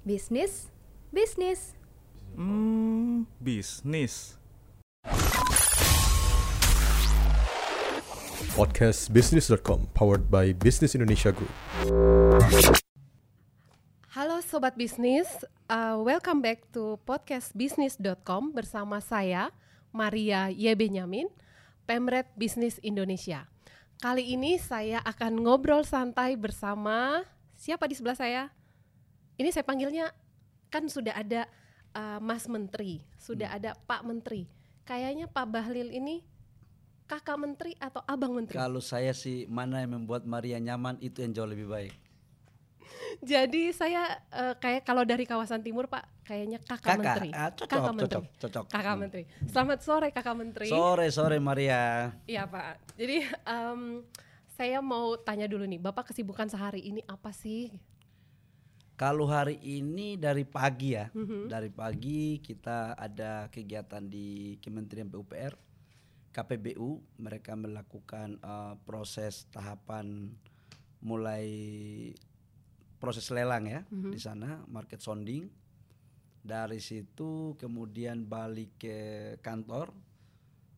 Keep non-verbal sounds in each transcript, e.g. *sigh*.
Bisnis, bisnis. Hmm, bisnis. Podcastbusiness.com powered by Business Indonesia Group. Halo Sobat Bisnis, uh, welcome back to podcastbisnis.com bersama saya, Maria Y. Benyamin, Pemret Bisnis Indonesia. Kali ini saya akan ngobrol santai bersama siapa di sebelah saya? Ini saya panggilnya, kan sudah ada uh, Mas Menteri, sudah ada Pak Menteri. Kayaknya Pak Bahlil ini kakak menteri atau abang menteri? Kalau saya sih mana yang membuat Maria nyaman itu yang jauh lebih baik. *laughs* Jadi saya uh, kayak kalau dari kawasan timur Pak, kayaknya kakak, Kakak, menteri. ah, cocok, kakak cocok, menteri. cocok. Kakak Hmm. menteri. Selamat sore kakak menteri. Sore sore Maria. Iya Pak. Jadi em, saya mau tanya dulu nih, Bapak kesibukan sehari ini apa sih? Kalau hari ini dari pagi ya, Mhm. dari pagi kita ada kegiatan di Kementerian PUPR, KPBU, mereka melakukan eh, proses tahapan mulai proses lelang ya Mhm. di sana, market sounding. Dari situ kemudian balik ke kantor,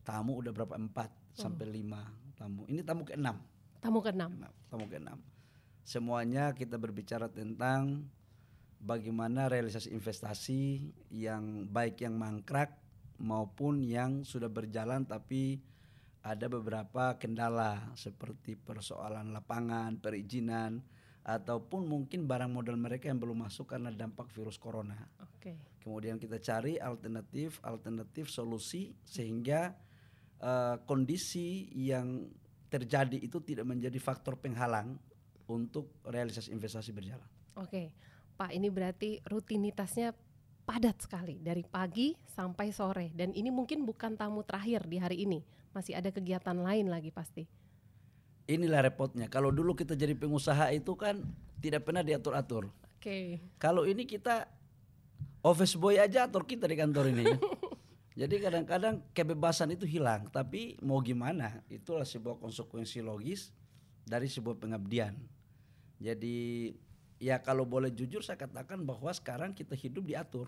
tamu udah berapa empat sampai lima tamu. Ini tamu keenam. Tamu. Keenam, tamu keenam. Semuanya kita berbicara tentang bagaimana realisasi investasi yang baik yang mangkrak maupun yang sudah berjalan tapi ada beberapa kendala seperti persoalan lapangan, perizinan ataupun mungkin barang modal mereka yang belum masuk karena dampak virus corona. Oke. Kemudian kita cari alternatif alternatif solusi sehingga eh, kondisi yang terjadi itu tidak menjadi faktor penghalang untuk realisasi investasi berjalan. Oke. Pak, ini berarti rutinitasnya padat sekali dari pagi sampai sore dan ini mungkin bukan tamu terakhir di hari ini. Masih ada kegiatan lain lagi pasti. Inilah repotnya. Kalau dulu kita jadi pengusaha itu kan tidak pernah diatur-atur. Oke. Kalau ini kita office boy aja atur kita di kantor ini. *laughs* Jadi kadang-kadang kebebasan itu hilang, tapi mau gimana? Itulah sebuah konsekuensi logis dari sebuah pengabdian. Jadi ya kalau boleh jujur saya katakan bahwa sekarang kita hidup diatur.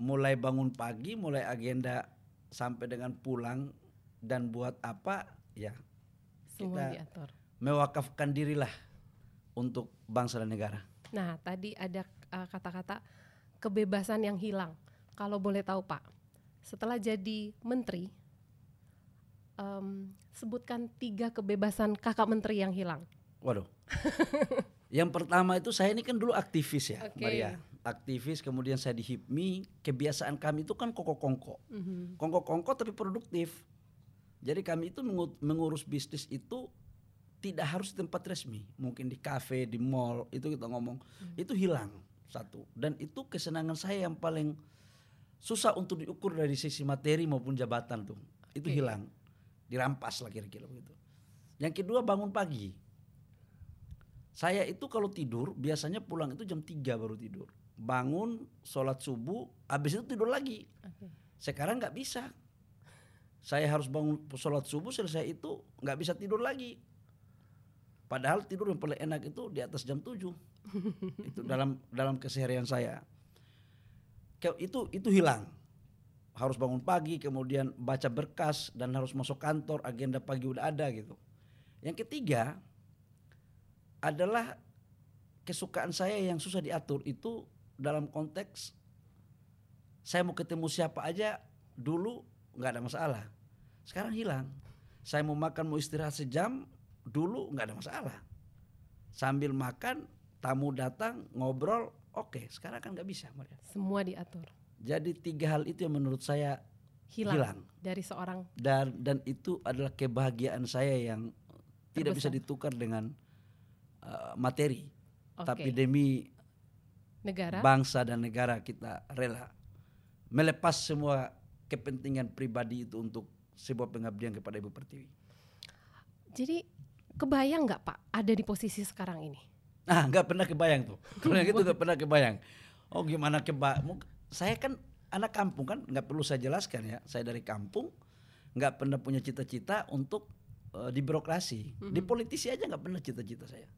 Mulai bangun pagi, mulai agenda sampai dengan pulang dan buat apa ya Semua Kita- diatur. mewakafkan dirilah untuk bangsa dan negara. Nah, tadi ada uh, kata-kata kebebasan yang hilang. Kalau boleh tahu, Pak, setelah jadi menteri, em, sebutkan tiga kebebasan kakak menteri yang hilang. Waduh. *laughs* yang pertama itu saya ini kan dulu aktivis ya, Oke. Maria. Aktivis kemudian saya di HIPMI, kebiasaan kami itu kan kongko-kongko. Mhm. Kongko-kongko tapi produktif. Jadi kami itu mengu- mengurus bisnis itu tidak harus di tempat resmi, mungkin di kafe, di mall, itu kita ngomong. Itu hilang satu. Dan itu kesenangan saya yang paling susah untuk diukur dari sisi materi maupun jabatan tuh. Itu hilang. Dirampas lah kira-kira begitu. Yang kedua bangun pagi. Saya itu kalau tidur biasanya pulang itu jam 3 baru tidur. Bangun, sholat subuh, habis itu tidur lagi. Oke. Sekarang nggak bisa. Saya harus bangun sholat subuh selesai itu nggak bisa tidur lagi. Padahal tidur yang paling enak itu di atas jam 7. *laughs* itu dalam dalam keseharian saya. Itu itu hilang. Harus bangun pagi, kemudian baca berkas dan harus masuk kantor, agenda pagi udah ada gitu. Yang ketiga adalah kesukaan saya yang susah diatur itu dalam konteks saya mau ketemu siapa aja dulu nggak ada masalah. Sekarang hilang. Saya mau makan mau istirahat sejam dulu nggak ada masalah. Sambil makan tamu datang ngobrol oke sekarang kan nggak bisa Maria. Semua diatur. Jadi tiga hal itu yang menurut saya Hilang, Hilang. dari seorang dan dan itu adalah kebahagiaan saya yang tidak bisa Terbesar. ditukar dengan uh, materi. Oke. Tapi demi negara. bangsa dan negara kita rela melepas semua kepentingan pribadi itu untuk sebuah pengabdian kepada Ibu Pertiwi. Jadi kebayang nggak Pak ada di posisi sekarang ini? Nah, nggak pernah kebayang tuh. *laughs* Kalau yang itu nggak pernah kebayang. Oh gimana keba? Saya kan anak kampung kan, nggak perlu saya jelaskan ya. Saya dari kampung, nggak pernah punya cita-cita untuk eh, di birokrasi. Di politisi aja nggak pernah cita-cita saya.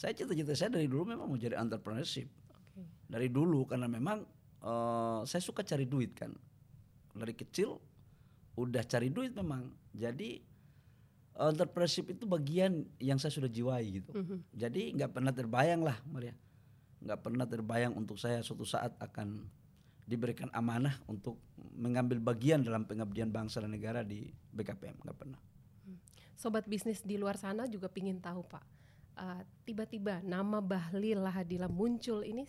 Saya cita-cita saya dari dulu memang mau jadi entrepreneurship. Oke. dari dulu karena memang eh, saya suka cari duit kan. Dari kecil udah cari duit memang. Jadi entrepreneurship itu bagian yang saya sudah jiwai gitu. Jadi nggak pernah terbayang lah Maria. Nggak pernah terbayang untuk saya suatu saat akan diberikan amanah untuk mengambil bagian dalam pengabdian bangsa dan negara di BKPM nggak pernah. Sobat bisnis di luar sana juga pingin tahu Pak. Eh, tiba-tiba nama Bahlil Lahadila muncul ini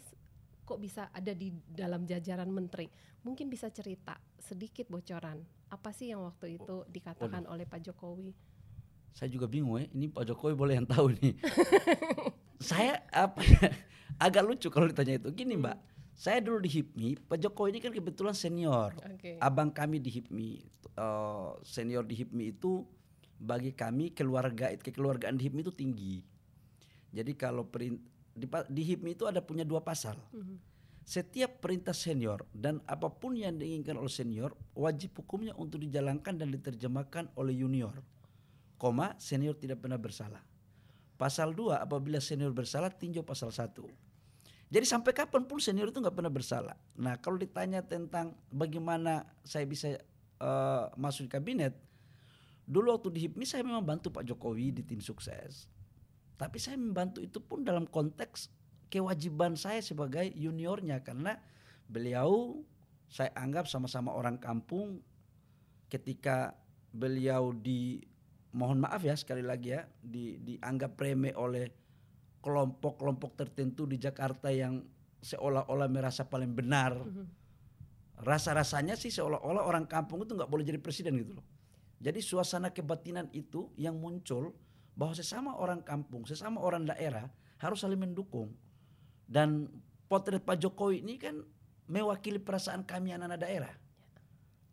kok bisa ada di dalam jajaran menteri? Mungkin bisa cerita sedikit bocoran. Apa sih yang waktu itu dikatakan oleh Pak Jokowi? saya juga bingung ya ini Pak Jokowi boleh yang tahu nih *laughs* saya apa ya, agak lucu kalau ditanya itu gini mbak saya dulu di HIPMI Pak Jokowi ini kan kebetulan senior Oke. abang kami di HIPMI eh, senior di HIPMI itu bagi kami keluarga kekeluargaan di HIPMI itu tinggi jadi kalau perin, di, di HIPMI itu ada punya dua pasal setiap perintah senior dan apa pun yang diinginkan oleh senior wajib hukumnya untuk dijalankan dan diterjemahkan oleh junior koma senior tidak pernah bersalah. Pasal 2 apabila senior bersalah tinjau pasal 1. Jadi sampai kapan pun senior itu nggak pernah bersalah. Nah kalau ditanya tentang bagaimana saya bisa eh, masuk di kabinet, dulu waktu di HIPMI saya memang bantu Pak Jokowi di tim sukses. Tapi saya membantu itu pun dalam konteks kewajiban saya sebagai juniornya karena beliau saya anggap sama-sama orang kampung ketika beliau di mohon maaf ya sekali lagi ya di dianggap remeh oleh kelompok-kelompok tertentu di Jakarta yang seolah-olah merasa paling benar. Rasa-rasanya sih seolah-olah orang kampung itu nggak boleh jadi presiden gitu loh. Jadi suasana kebatinan itu yang muncul bahwa sesama orang kampung, sesama orang daerah harus saling mendukung. Dan potret Pak Jokowi ini kan mewakili perasaan kami anak-anak daerah.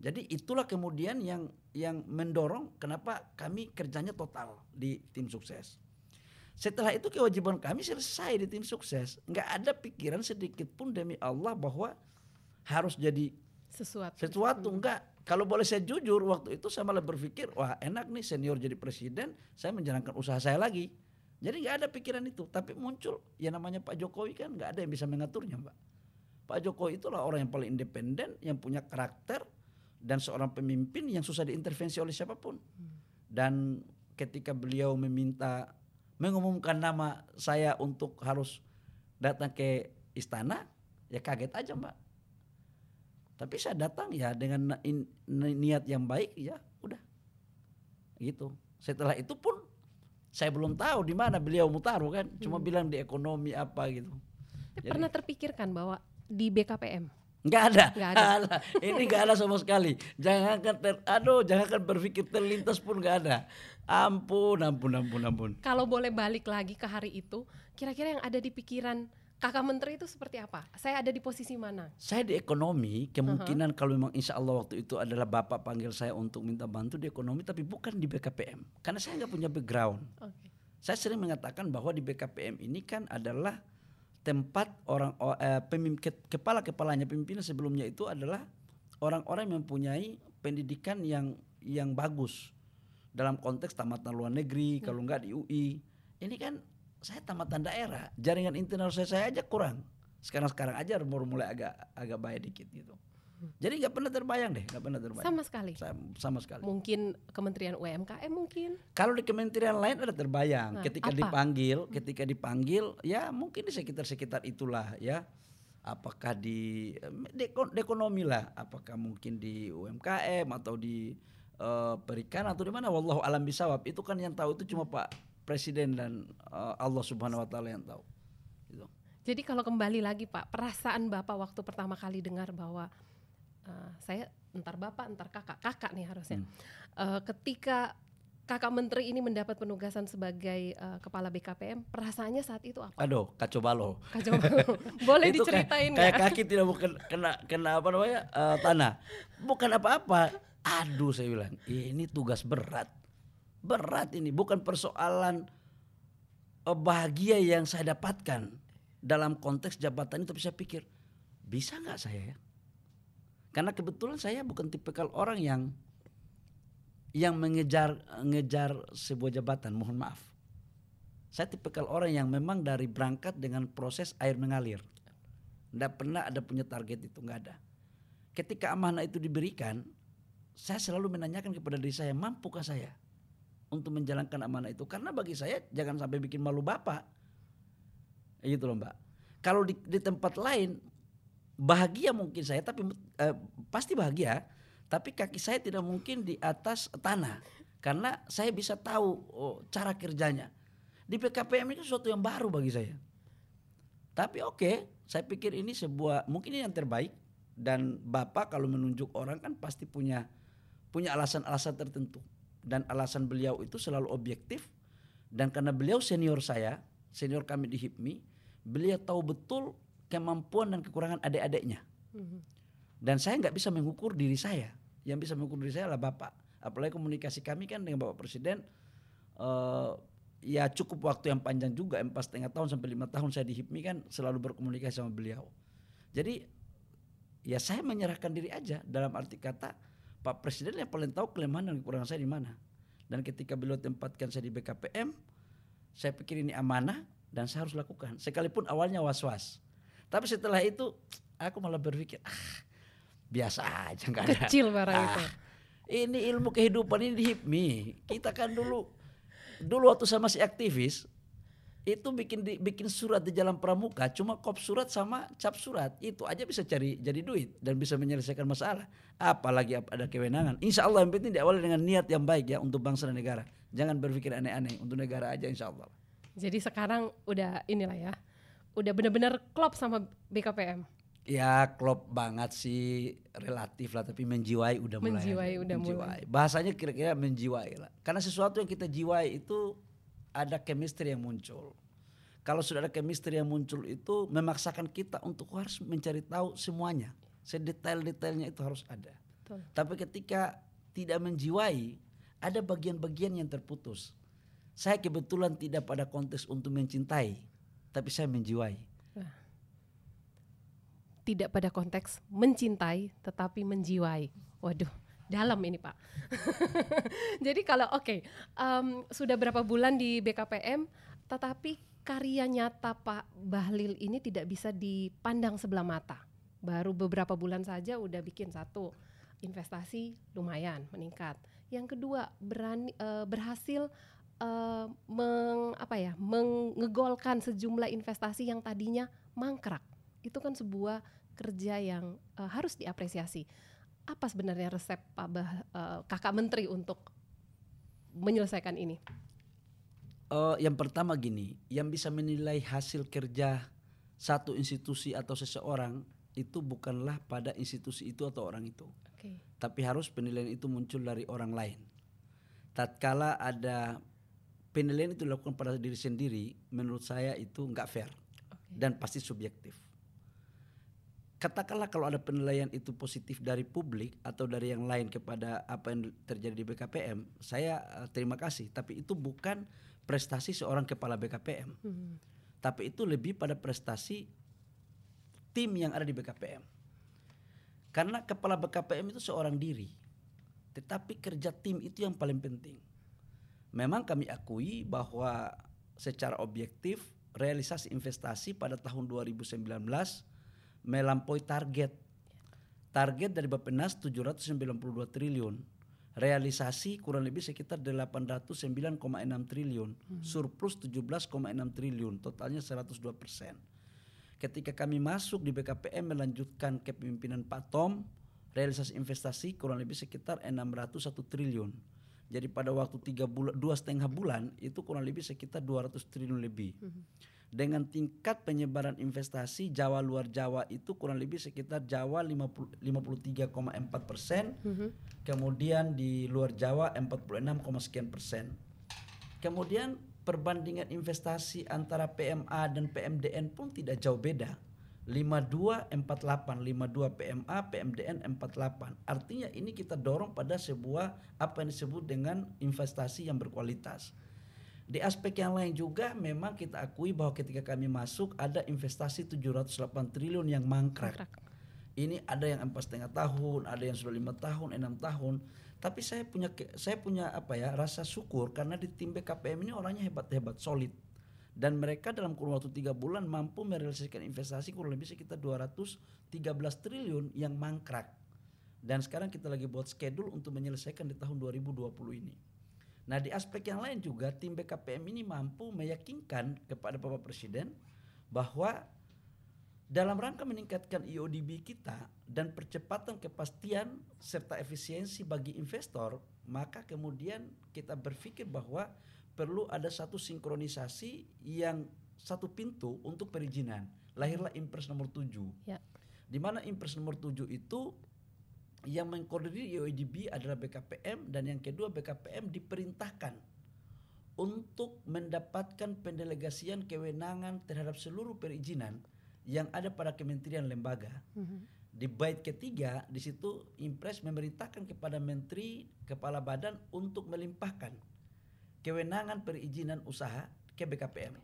Jadi itulah kemudian yang yang mendorong kenapa kami kerjanya total di tim sukses. Setelah itu kewajiban kami selesai di tim sukses. Nggak ada pikiran sedikit pun demi Allah bahwa harus jadi Sesuatu. sesuatu enggak. Kalau boleh saya jujur waktu itu saya malah berpikir wah enak nih senior jadi presiden, saya menjalankan usaha saya lagi. Jadi nggak ada pikiran itu, tapi muncul ya namanya Pak Jokowi kan nggak ada yang bisa mengaturnya, Mbak. Pak Jokowi itulah orang yang paling independen, yang punya karakter dan seorang pemimpin yang susah diintervensi oleh siapa pun. Dan ketika beliau meminta mengumumkan nama saya untuk harus datang ke istana, ya kaget aja, Mbak. Tapi saya datang ya dengan in- niat yang baik ya udah. Gitu. Setelah itu pun saya belum tahu di mana beliau mau taruh kan, cuma bilang di ekonomi apa gitu. Tapi Pernah terpikirkan bahwa di BKPM Enggak ada. Nggak ada. *laughs* Alah, Ini enggak ada sama sekali. Jangankan ter, aduh, jangankan berpikir terlintas pun enggak ada. Ampun, ampun, ampun, ampun. kalau boleh balik lagi ke hari itu, kira-kira yang ada di pikiran kakak menteri itu seperti apa? Saya ada di posisi mana? Saya di ekonomi, kemungkinan kalau memang insya Allah waktu itu adalah Bapak panggil saya untuk minta bantu di ekonomi, tapi bukan di BKPM. Karena saya nggak punya background. Oke. Saya sering mengatakan bahwa di BKPM ini kan adalah tempat orang eh, pemim- ke- kepala-kepalanya pimpinan sebelumnya itu adalah orang-orang yang mempunyai pendidikan yang yang bagus dalam konteks tamatan luar negeri kalau enggak di UI ini kan saya tamatan daerah jaringan internal saya, saya aja kurang sekarang sekarang aja baru mulai agak agak baik dikit gitu jadi nggak pernah terbayang deh nggak pernah terbayang Sama sekali. sama, sama sekali Mungkin Kementerian UMKM mungkin. kalau di kementerian lain ada terbayang Nah, ketika apa? dipanggil, ketika dipanggil ya mungkin di sekitar-sekitar itulah ya. Apakah di, di, eko- di ekonomi lah, apakah mungkin di UMKM atau di eh, perikanan atau di mana wallahu alam bisawab. Itu kan yang tahu itu cuma Pak Presiden dan eh, Allah Subhanahu wa taala yang tahu. Gitu. Jadi kalau kembali lagi Pak, perasaan Bapak waktu pertama kali dengar bahwa eh, saya entar Bapak, entar Kakak, Kakak nih harusnya. Hmm. Eh, ketika Kakak Menteri ini mendapat penugasan sebagai eh, kepala BKPM, perasaannya saat itu apa? Aduh, kacau balau. Kacau balau. *laughs* Boleh Itu kayak- diceritain kayak, nggak? kaki tidak bukan kena kena apa namanya eh, tanah bukan apa-apa aduh saya bilang ini tugas berat berat ini bukan persoalan eh, bahagia yang saya dapatkan dalam konteks jabatan itu saya pikir bisa nggak saya ya? Karena kebetulan saya bukan tipikal orang yang yang mengejar ngejar sebuah jabatan mohon maaf. Saya tipikal orang yang memang dari berangkat dengan proses air mengalir. Tidak pernah ada punya target itu nggak ada. Ketika amanah itu diberikan, saya selalu menanyakan kepada diri saya, mampukah saya untuk menjalankan amanah itu? Karena bagi saya jangan sampai bikin malu bapak. Gitu loh mbak. Kalau di, di tempat lain bahagia mungkin saya, tapi eh, pasti bahagia, tapi kaki saya tidak mungkin di atas tanah karena saya bisa tahu oh, cara kerjanya. Di PKPM itu sesuatu yang baru bagi saya. Tapi oke, saya pikir ini sebuah mungkin ini yang terbaik dan Bapak kalau menunjuk orang kan pasti punya punya alasan-alasan tertentu dan alasan beliau itu selalu objektif dan karena beliau senior saya, senior kami di HIPMI, beliau tahu betul kemampuan dan kekurangan adik-adiknya. Dan saya nggak bisa mengukur diri saya. Yang bisa mengukur diri saya adalah Bapak. Apalagi komunikasi kami kan dengan Bapak Presiden eh, ya cukup waktu yang panjang juga empat setengah tahun sampai lima tahun saya di HIPMI kan selalu berkomunikasi sama beliau. Jadi ya saya menyerahkan diri aja dalam arti kata Pak Presiden yang paling tahu kelemahan dan kekurangan saya di mana. Dan ketika beliau tempatkan saya di BKPM, saya pikir ini amanah dan saya harus lakukan. Sekalipun awalnya was-was. Tapi setelah itu aku malah berpikir, ah biasa aja nggak ada. Kecil barang Ah, itu. Ini ilmu kehidupan ini di HIPMI. Kita kan dulu dulu waktu saya masih aktivis itu bikin di, bikin surat di jalan pramuka cuma kop surat sama cap surat itu aja bisa cari jadi duit dan bisa menyelesaikan masalah apalagi ap- ada kewenangan insya Allah yang penting diawali dengan niat yang baik ya untuk bangsa dan negara jangan berpikir aneh-aneh untuk negara aja insya Allah Jadi sekarang udah inilah ya. Udah benar-benar klop sama BKPM. Ya klop banget sih relatif lah tapi menjiwai udah mulai. Menjiwai udah Menjiwai. Bahasanya kira-kira menjiwai lah. Karena sesuatu yang kita jiwai itu ada chemistry yang muncul. Kalau sudah ada chemistry yang muncul itu memaksakan kita untuk harus mencari tahu semuanya. Sedetail-detailnya itu harus ada. Betul. Tapi ketika tidak menjiwai, ada bagian-bagian yang terputus. Saya kebetulan tidak pada konteks untuk mencintai, tapi saya menjiwai. Tidak pada konteks mencintai tetapi menjiwai. Waduh, dalam ini Pak. *laughs* Jadi kalau oke, em, sudah berapa bulan di BKPM tetapi karya nyata Pak Bahlil ini tidak bisa dipandang sebelah mata. Baru beberapa bulan saja udah bikin satu investasi lumayan meningkat. Yang kedua berani eh, berhasil eh, meng, apa ya mengegolkan sejumlah investasi yang tadinya mangkrak. Itu kan sebuah kerja yang eh, harus diapresiasi. Apa sebenarnya resep Pak bah, eh, Kakak Menteri untuk menyelesaikan ini? Eh, yang pertama gini, yang bisa menilai hasil kerja satu institusi atau seseorang itu bukanlah pada institusi itu atau orang itu, Oke. tapi harus penilaian itu muncul dari orang lain. Tatkala ada penilaian itu dilakukan pada diri sendiri, menurut saya itu nggak fair dan pasti subjektif. Katakanlah kalau ada penilaian itu positif dari publik atau dari yang lain kepada apa yang terjadi di BKPM, saya eh, terima kasih. Tapi itu bukan prestasi seorang kepala BKPM, Hmm. tapi itu lebih pada prestasi tim yang ada di BKPM. Karena kepala BKPM itu seorang diri, tetapi kerja tim itu yang paling penting. Memang kami akui bahwa secara objektif realisasi investasi pada tahun 2019 melampaui target. Target dari Bappenas 792 triliun. Realisasi kurang lebih sekitar 809,6 triliun. Surplus 17,6 triliun. Totalnya 102 persen. Ketika kami masuk di BKPM melanjutkan kepemimpinan Pak Tom, realisasi investasi kurang lebih sekitar 601 triliun. Jadi pada waktu tiga bulan, dua setengah bulan itu kurang lebih sekitar 200 triliun lebih. Dengan tingkat penyebaran investasi Jawa luar Jawa itu kurang lebih sekitar Jawa 50 53,4 persen, kemudian di luar Jawa 46, sekian persen. Kemudian perbandingan investasi antara PMA dan PMDN pun tidak jauh beda. 52 48 52 PMA PMDN 48 artinya ini kita dorong pada sebuah apa yang disebut dengan investasi yang berkualitas di aspek yang lain juga memang kita akui bahwa ketika kami masuk ada investasi 708 triliun yang mangkrak Mangkrak. ini ada yang empat setengah tahun, ada yang sudah lima tahun, enam tahun. Tapi saya punya saya punya apa ya rasa syukur karena di tim BKPM ini orangnya hebat-hebat, solid dan mereka dalam kurun waktu tiga bulan mampu merealisasikan investasi kurang lebih sekitar 213 triliun yang mangkrak. Dan sekarang kita lagi buat schedule untuk menyelesaikan di tahun 2020 ini. Nah di aspek yang lain juga tim BKPM ini mampu meyakinkan kepada Bapak Presiden bahwa dalam rangka meningkatkan IODB kita dan percepatan kepastian serta efisiensi bagi investor, maka kemudian kita berpikir bahwa perlu ada satu sinkronisasi yang satu pintu untuk perizinan. Lahirlah Impres nomor 7. Ya. Di mana Impres nomor 7 itu yang mengkoordinir IODB adalah BKPM dan yang kedua BKPM diperintahkan untuk mendapatkan pendelegasian kewenangan terhadap seluruh perizinan yang ada pada kementerian lembaga. Di bait ketiga di situ Impres memerintahkan kepada menteri kepala badan untuk melimpahkan kewenangan perizinan usaha ke BKPM.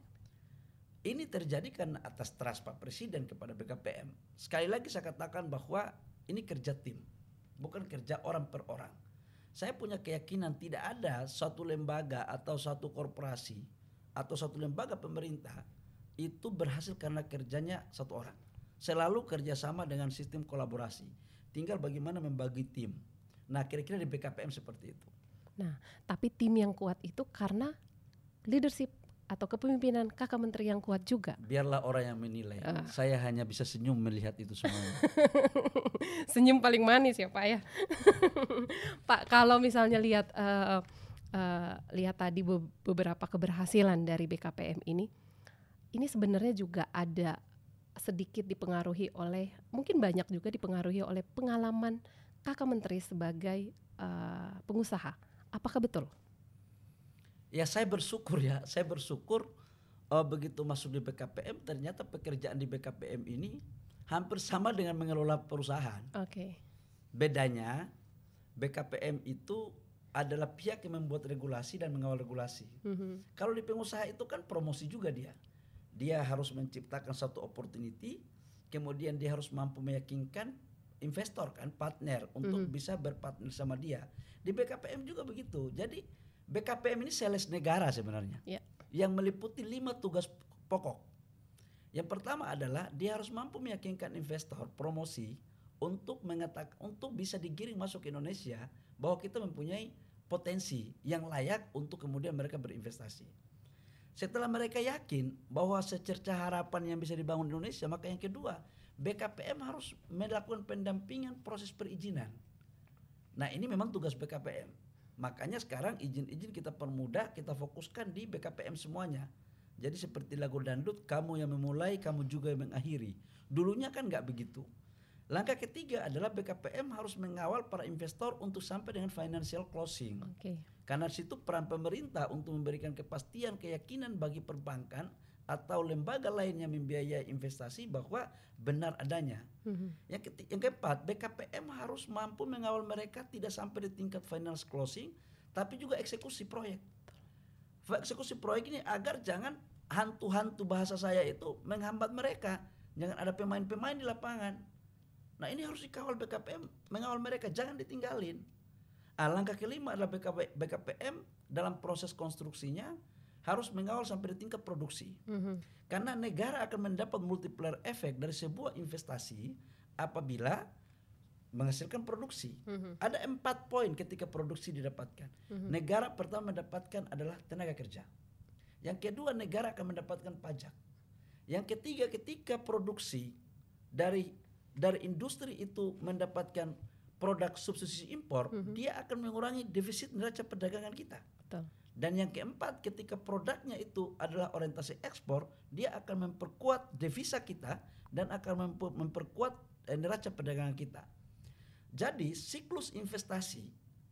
Ini terjadi karena atas trust Pak Presiden kepada BKPM. Sekali lagi saya katakan bahwa ini kerja tim, bukan kerja orang per orang. Saya punya keyakinan tidak ada suatu lembaga atau suatu korporasi atau suatu lembaga pemerintah itu berhasil karena kerjanya satu orang. Selalu kerjasama dengan sistem kolaborasi. Tinggal bagaimana membagi tim. Nah kira-kira di BKPM seperti itu. Nah, tapi tim yang kuat itu karena leadership atau kepemimpinan kakak menteri yang kuat juga. Biarlah orang yang menilai. Ah. Saya hanya bisa senyum melihat itu semua. *laughs* Senyum paling manis ya Pak ya. *laughs* Pak, kalau misalnya lihat eh, eh, lihat tadi be- beberapa keberhasilan dari BKPM ini, ini sebenarnya juga ada sedikit dipengaruhi oleh, mungkin banyak juga dipengaruhi oleh pengalaman kakak menteri sebagai eh, pengusaha. Apakah betul? Ya saya bersyukur ya, saya bersyukur eh, begitu masuk di BKPM ternyata pekerjaan di BKPM ini hampir sama dengan mengelola perusahaan. Oke. Bedanya BKPM itu adalah pihak yang membuat regulasi dan mengawal regulasi. Mhm. Kalau di pengusaha itu kan promosi juga dia. Dia harus menciptakan satu opportunity, kemudian dia harus mampu meyakinkan investor kan partner untuk bisa berpartner sama dia. Di BKPM juga begitu. Jadi BKPM ini sales negara sebenarnya. Ya. Yang meliputi lima tugas pokok. Yang pertama adalah dia harus mampu meyakinkan investor promosi untuk mengatakan untuk bisa digiring masuk ke Indonesia bahwa kita mempunyai potensi yang layak untuk kemudian mereka berinvestasi. Setelah mereka yakin bahwa secerca harapan yang bisa dibangun di Indonesia, maka yang kedua, BKPM harus melakukan pendampingan proses perizinan. Nah, ini memang tugas BKPM. Makanya sekarang izin-izin kita permudah, kita fokuskan di BKPM semuanya. Jadi seperti lagu dangdut, kamu yang memulai, kamu juga yang mengakhiri. Dulunya kan nggak begitu. Langkah ketiga adalah BKPM harus mengawal para investor untuk sampai dengan financial closing. Oke. Karena situ peran pemerintah untuk memberikan kepastian keyakinan bagi perbankan atau lembaga lainnya membiayai investasi bahwa benar adanya. Mhm. Yang, keti- yang keempat, BKPM harus mampu mengawal mereka tidak sampai di tingkat finance closing, tapi juga eksekusi proyek. Eksekusi proyek ini agar jangan hantu-hantu bahasa saya itu menghambat mereka. Jangan ada pemain-pemain di lapangan. Nah ini harus dikawal BKPM, mengawal mereka, jangan ditinggalin. Ah, langkah kelima adalah BKP, BKPM dalam proses konstruksinya harus mengawal sampai di tingkat produksi. Mhm. Karena negara akan mendapat multiplier efek dari sebuah investasi apabila menghasilkan produksi. Mhm. Ada empat poin ketika produksi didapatkan. Negara pertama mendapatkan adalah tenaga kerja. Yang kedua negara akan mendapatkan pajak. Yang ketiga ketika produksi dari dari industri itu mendapatkan produk substitusi impor, dia akan mengurangi defisit neraca perdagangan kita. Betul. Dan yang keempat, ketika produknya itu adalah orientasi ekspor, dia akan memperkuat devisa kita dan akan memper- memperkuat eh, neraca perdagangan kita. Jadi siklus investasi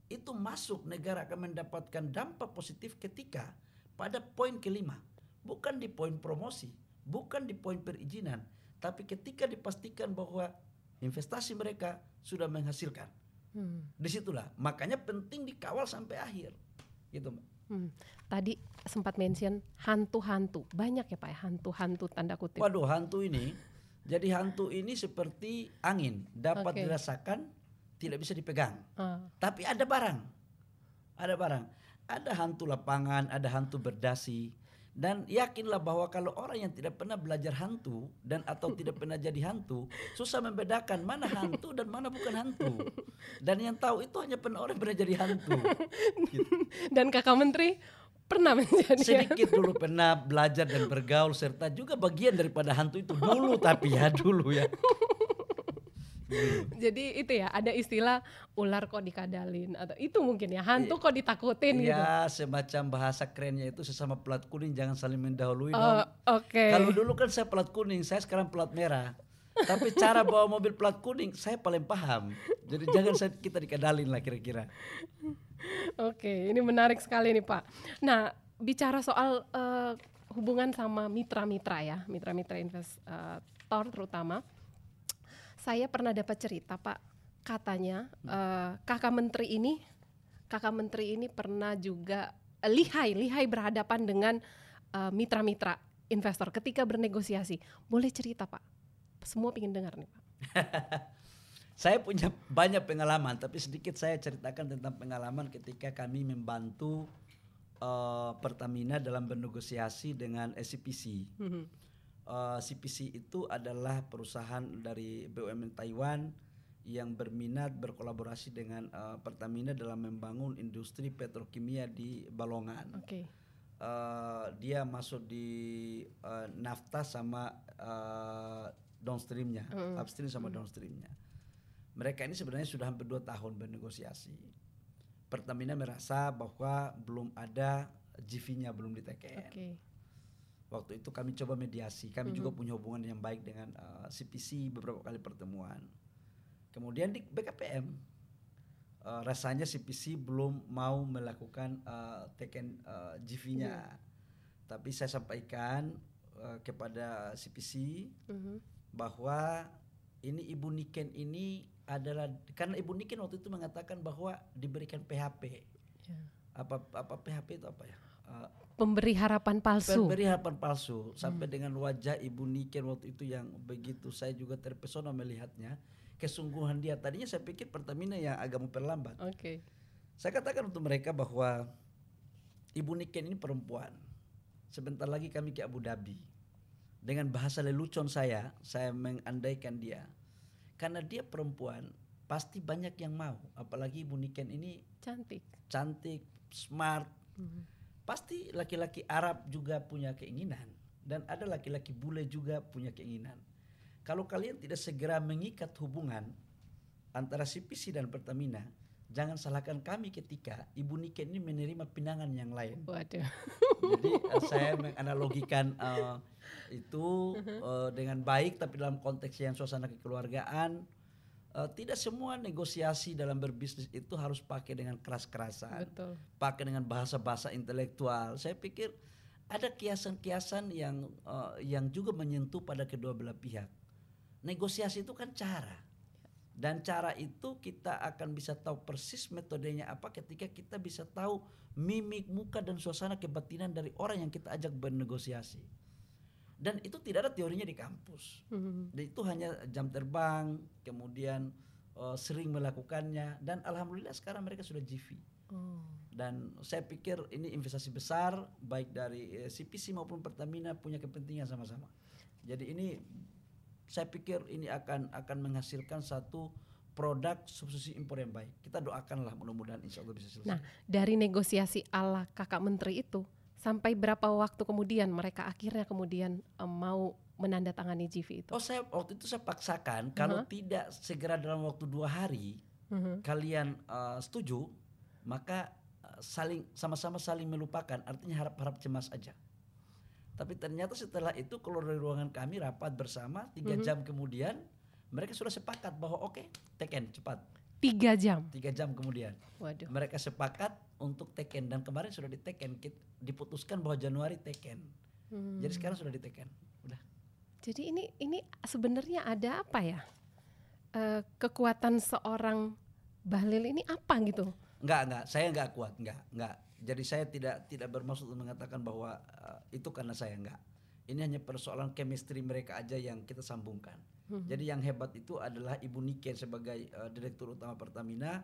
itu masuk negara akan mendapatkan dampak positif ketika pada poin kelima, bukan di poin promosi, bukan di poin perizinan, tapi ketika dipastikan bahwa investasi mereka sudah menghasilkan. Hmm. Di situlah, makanya penting dikawal sampai akhir, gitu Mbak. Hmm. Tadi sempat mention hantu-hantu. Banyak ya Pak ya hantu-hantu tanda kutip. Waduh hantu ini, jadi hantu ini seperti angin, dapat Oke. dirasakan, tidak bisa dipegang. Ah, Tapi ada barang, ada barang, ada hantu lapangan, ada hantu berdasi. Dan yakinlah bahwa kalau orang yang tidak pernah belajar hantu dan atau tidak pernah jadi hantu, susah membedakan mana hantu dan mana bukan hantu. Dan yang tahu itu hanya pernah orang pernah jadi hantu. *laughs* Dan kakak menteri pernah menjadi Sedikit dulu pernah belajar dan bergaul serta juga bagian daripada hantu itu dulu tapi ya dulu ya. *laughs* *laughs* Jadi itu ya ada istilah ular kok dikadalin atau itu mungkin ya hantu kok ditakutin gitu. Ya semacam bahasa kerennya itu sesama pelat kuning jangan saling mendahului dong. Oke. Kalau dulu kan saya pelat kuning, saya sekarang pelat merah. Tapi cara *laughs* bawa mobil pelat kuning saya paling paham. Jadi jangan saya, kita dikadalin lah kira-kira. Oke, ini menarik sekali nih Pak. Nah, bicara soal eh, hubungan sama mitra-mitra ya, mitra-mitra investor terutama. Saya pernah dapat cerita Pak, katanya eh, kakak menteri ini, kakak menteri ini pernah juga eh, lihai, lihai berhadapan dengan eh, mitra-mitra investor ketika bernegosiasi. Boleh cerita Pak? Semua ingin dengar nih Pak. *laughs* Saya punya banyak pengalaman, tapi sedikit saya ceritakan tentang pengalaman ketika kami membantu eh, Pertamina dalam bernegosiasi dengan SCPC. Eh, CPC itu adalah perusahaan dari BUMN Taiwan yang berminat berkolaborasi dengan eh, Pertamina dalam membangun industri petrokimia di Balongan. Oke. Eh, dia masuk di eh, nafta sama eh, downstreamnya, upstream sama downstreamnya. Mereka ini sebenarnya sudah hampir dua tahun bernegosiasi. Pertamina merasa bahwa belum ada GV-nya belum diteken. Oke. Waktu itu kami coba mediasi, kami juga punya hubungan yang baik dengan eh, CPC beberapa kali pertemuan. Kemudian di BKPM eh, rasanya CPC belum mau melakukan eh, teken eh, GV-nya. Tapi saya sampaikan eh, kepada CPC Mhm. bahwa ini Ibu Niken ini adalah karena Ibu Niken waktu itu mengatakan bahwa diberikan PHP. Ya. Apa apa PHP itu apa ya? Eh, Pemberi harapan palsu. Pemberi harapan palsu. Sampai dengan wajah Ibu Niken waktu itu yang begitu saya juga terpesona melihatnya. Kesungguhan dia. Tadinya saya pikir Pertamina yang agak memperlambat. Oke. saya katakan untuk mereka bahwa Ibu Niken ini perempuan. Sebentar lagi kami ke Abu Dhabi. Dengan bahasa lelucon saya saya mengandaikan dia. Karena dia perempuan pasti banyak yang mau. Apalagi Ibu Niken ini Cantik. cantik smart pasti laki-laki Arab juga punya keinginan dan ada laki-laki bule juga punya keinginan. Kalau kalian tidak segera mengikat hubungan antara CPC dan Pertamina, jangan salahkan kami ketika Ibu Niken ini menerima pinangan yang lain. Waduh. Jadi eh, saya menganalogikan eh, itu *laughs* eh, dengan baik tapi dalam konteks yang suasana kekeluargaan eh, tidak semua negosiasi dalam berbisnis itu harus pakai dengan keras-kerasan Betul. pakai dengan bahasa-bahasa intelektual. Saya pikir ada kiasan-kiasan yang eh, yang juga menyentuh pada kedua belah pihak. Negosiasi itu kan cara. Dan cara itu kita akan bisa tahu persis metodenya apa ketika kita bisa tahu mimik muka dan suasana kebatinan dari orang yang kita ajak bernegosiasi. Dan itu tidak ada teorinya di kampus. Mhm. Dan itu hanya jam terbang, kemudian eh, sering melakukannya dan alhamdulillah sekarang mereka sudah GV Oh. dan saya pikir ini investasi besar baik dari eh, CPC maupun Pertamina punya kepentingan sama-sama. Jadi ini saya pikir ini akan akan menghasilkan satu produk substitusi impor yang baik. Kita doakanlah mudah-mudahan insya Allah bisa selesai. Nah, dari negosiasi ala kakak menteri itu sampai berapa waktu kemudian mereka akhirnya kemudian em, mau menandatangani GV itu? oh saya waktu itu saya paksakan kalau tidak segera dalam waktu dua hari Mhm. kalian eh, setuju maka eh, saling sama-sama saling melupakan artinya harap-harap cemas aja. Tapi ternyata setelah itu keluar dari ruangan kami rapat bersama tiga jam kemudian mereka sudah sepakat bahwa oke teken cepat Tiga jam. tiga jam kemudian Waduh. mereka sepakat untuk teken dan kemarin sudah diteken diputuskan bahwa Januari teken Hmm. jadi sekarang sudah diteken udah Jadi ini ini sebenarnya ada apa ya? Eh, kekuatan seorang Bahlil ini apa gitu? Enggak, enggak. Saya enggak kuat, enggak, enggak. Jadi saya tidak tidak bermaksud untuk mengatakan bahwa uh, itu karena saya enggak. Ini hanya persoalan chemistry mereka aja yang kita sambungkan. Jadi yang hebat itu adalah Ibu Niken sebagai uh, direktur utama Pertamina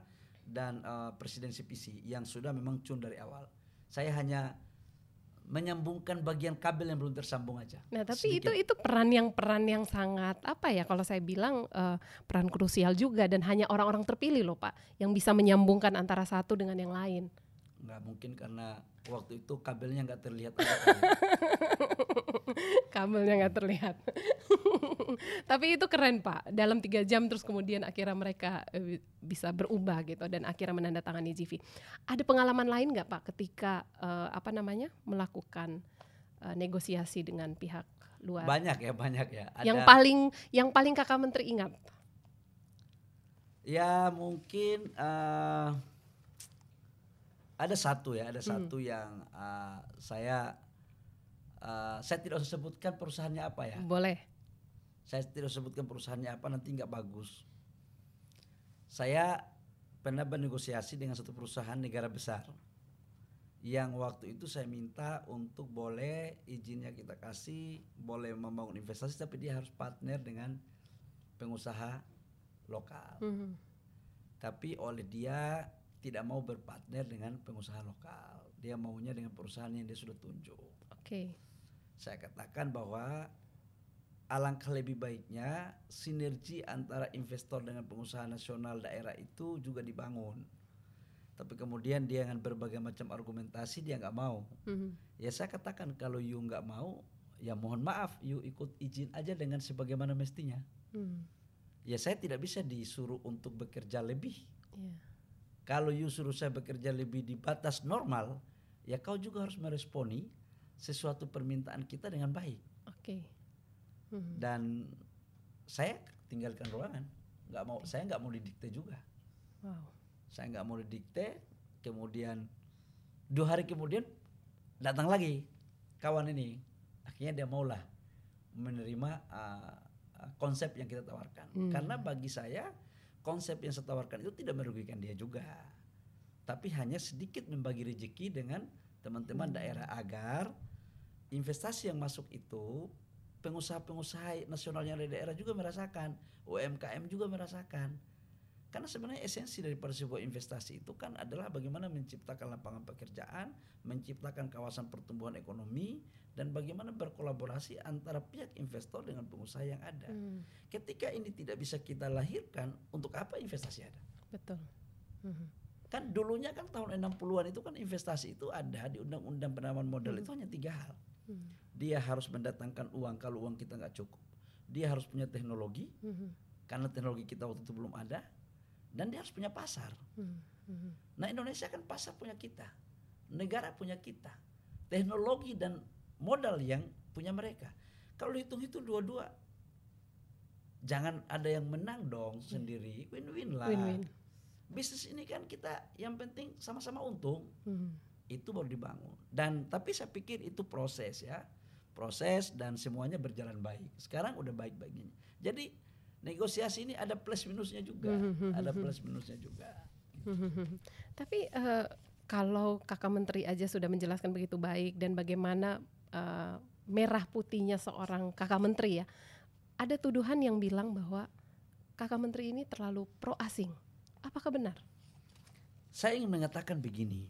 dan uh, presiden CPC yang sudah memang cun dari awal. Saya hanya menyambungkan bagian kabel yang belum tersambung aja. Nah, tapi Sedikit. itu itu peran yang peran yang sangat apa ya kalau saya bilang eh, peran krusial juga dan hanya orang-orang terpilih loh, Pak, yang bisa menyambungkan antara satu dengan yang lain. nggak mungkin karena waktu itu kabelnya nggak terlihat. *laughs* Kabelnya nggak terlihat. tapi itu keren, Pak. Dalam tiga jam terus kemudian akhirnya mereka eh, bisa berubah gitu dan akhirnya menandatangani GV. Ada pengalaman lain nggak, Pak, ketika eh, apa namanya melakukan eh, negosiasi dengan pihak luar? banyak ya banyak ya. Ada, yang paling yang paling kakak menteri ingat ya mungkin eh, ada satu ya ada satu yang eh, saya eh, saya tidak usah sebutkan perusahaannya apa ya. boleh Saya tidak sebutkan perusahaannya apa nanti nggak bagus. Saya pernah bernegosiasi dengan satu perusahaan negara besar yang waktu itu saya minta untuk boleh izinnya kita kasih, boleh membangun investasi tapi dia harus partner dengan pengusaha lokal. Mhm. Tapi oleh dia tidak mau berpartner dengan pengusaha lokal. Dia maunya dengan perusahaan yang dia sudah tunjuk oke saya katakan bahwa alangkah lebih baiknya sinergi antara investor dengan pengusaha nasional daerah itu juga dibangun. Tapi kemudian dia dengan berbagai macam argumentasi dia nggak mau. Mhm. Ya saya katakan kalau you nggak mau, ya mohon maaf, you ikut izin aja dengan sebagaimana mestinya. Hmm, Ya saya tidak bisa disuruh untuk bekerja lebih. iya. Kalau you suruh saya bekerja lebih di batas normal, ya kau juga harus meresponi sesuatu permintaan kita dengan baik. Oke. Mhm. dan saya tinggalkan ruangan nggak mau saya nggak mau didikte juga Wow. saya nggak mau didikte kemudian dua hari kemudian datang lagi kawan ini akhirnya dia maulah menerima uh, konsep yang kita tawarkan Hmm. karena bagi saya konsep yang saya tawarkan itu tidak merugikan dia juga tapi hanya sedikit membagi rezeki dengan teman-teman daerah agar investasi yang masuk itu pengusaha-pengusaha nasional yang ada di daerah juga merasakan, UMKM juga merasakan. Karena sebenarnya esensi daripada sebuah investasi itu kan adalah bagaimana menciptakan lapangan pekerjaan, menciptakan kawasan pertumbuhan ekonomi, dan bagaimana berkolaborasi antara pihak investor dengan pengusaha yang ada. Hmm, Ketika ini tidak bisa kita lahirkan, untuk apa investasi ada? betul. Mhm. Kan dulunya kan tahun 60-an itu kan investasi itu ada di undang-undang penanaman modal itu hanya tiga hal. Hmm. Dia harus mendatangkan uang kalau uang kita nggak cukup. Dia harus punya teknologi Mhm. karena teknologi kita waktu itu belum ada. Dan dia harus punya pasar. Mhm. Mhm. Nah Indonesia kan pasar punya kita. Negara punya kita. Teknologi dan modal yang punya mereka. Kalau hitung-hitung dua-dua. Jangan ada yang menang dong sendiri. Win-win lah. Win-win. Bisnis ini kan kita yang penting sama-sama untung. Mhm. Itu baru dibangun. Dan tapi saya pikir itu proses ya, proses dan semuanya berjalan baik. Sekarang udah baik-baiknya. Jadi negosiasi ini ada plus minusnya juga, ada plus minusnya juga. Tapi eh, kalau kakak menteri aja sudah menjelaskan begitu baik dan bagaimana eh, merah putihnya seorang kakak menteri ya, ada tuduhan yang bilang bahwa kakak menteri ini terlalu pro asing. Apakah benar? Saya ingin mengatakan begini,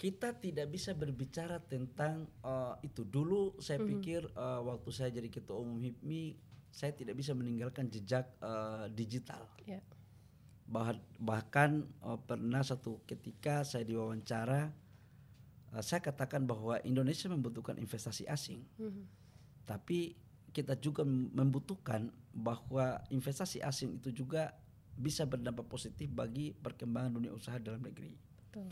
kita tidak bisa berbicara tentang eh, itu. Dulu saya pikir eh, waktu saya jadi ketua umum HIPMI, saya tidak bisa meninggalkan jejak eh, digital. Ya. Bah- bahkan eh, pernah satu ketika saya diwawancara eh, saya katakan bahwa Indonesia membutuhkan investasi asing Mhm. tapi kita juga mem- membutuhkan bahwa investasi asing itu juga bisa berdampak positif bagi perkembangan dunia usaha dalam negeri Betul.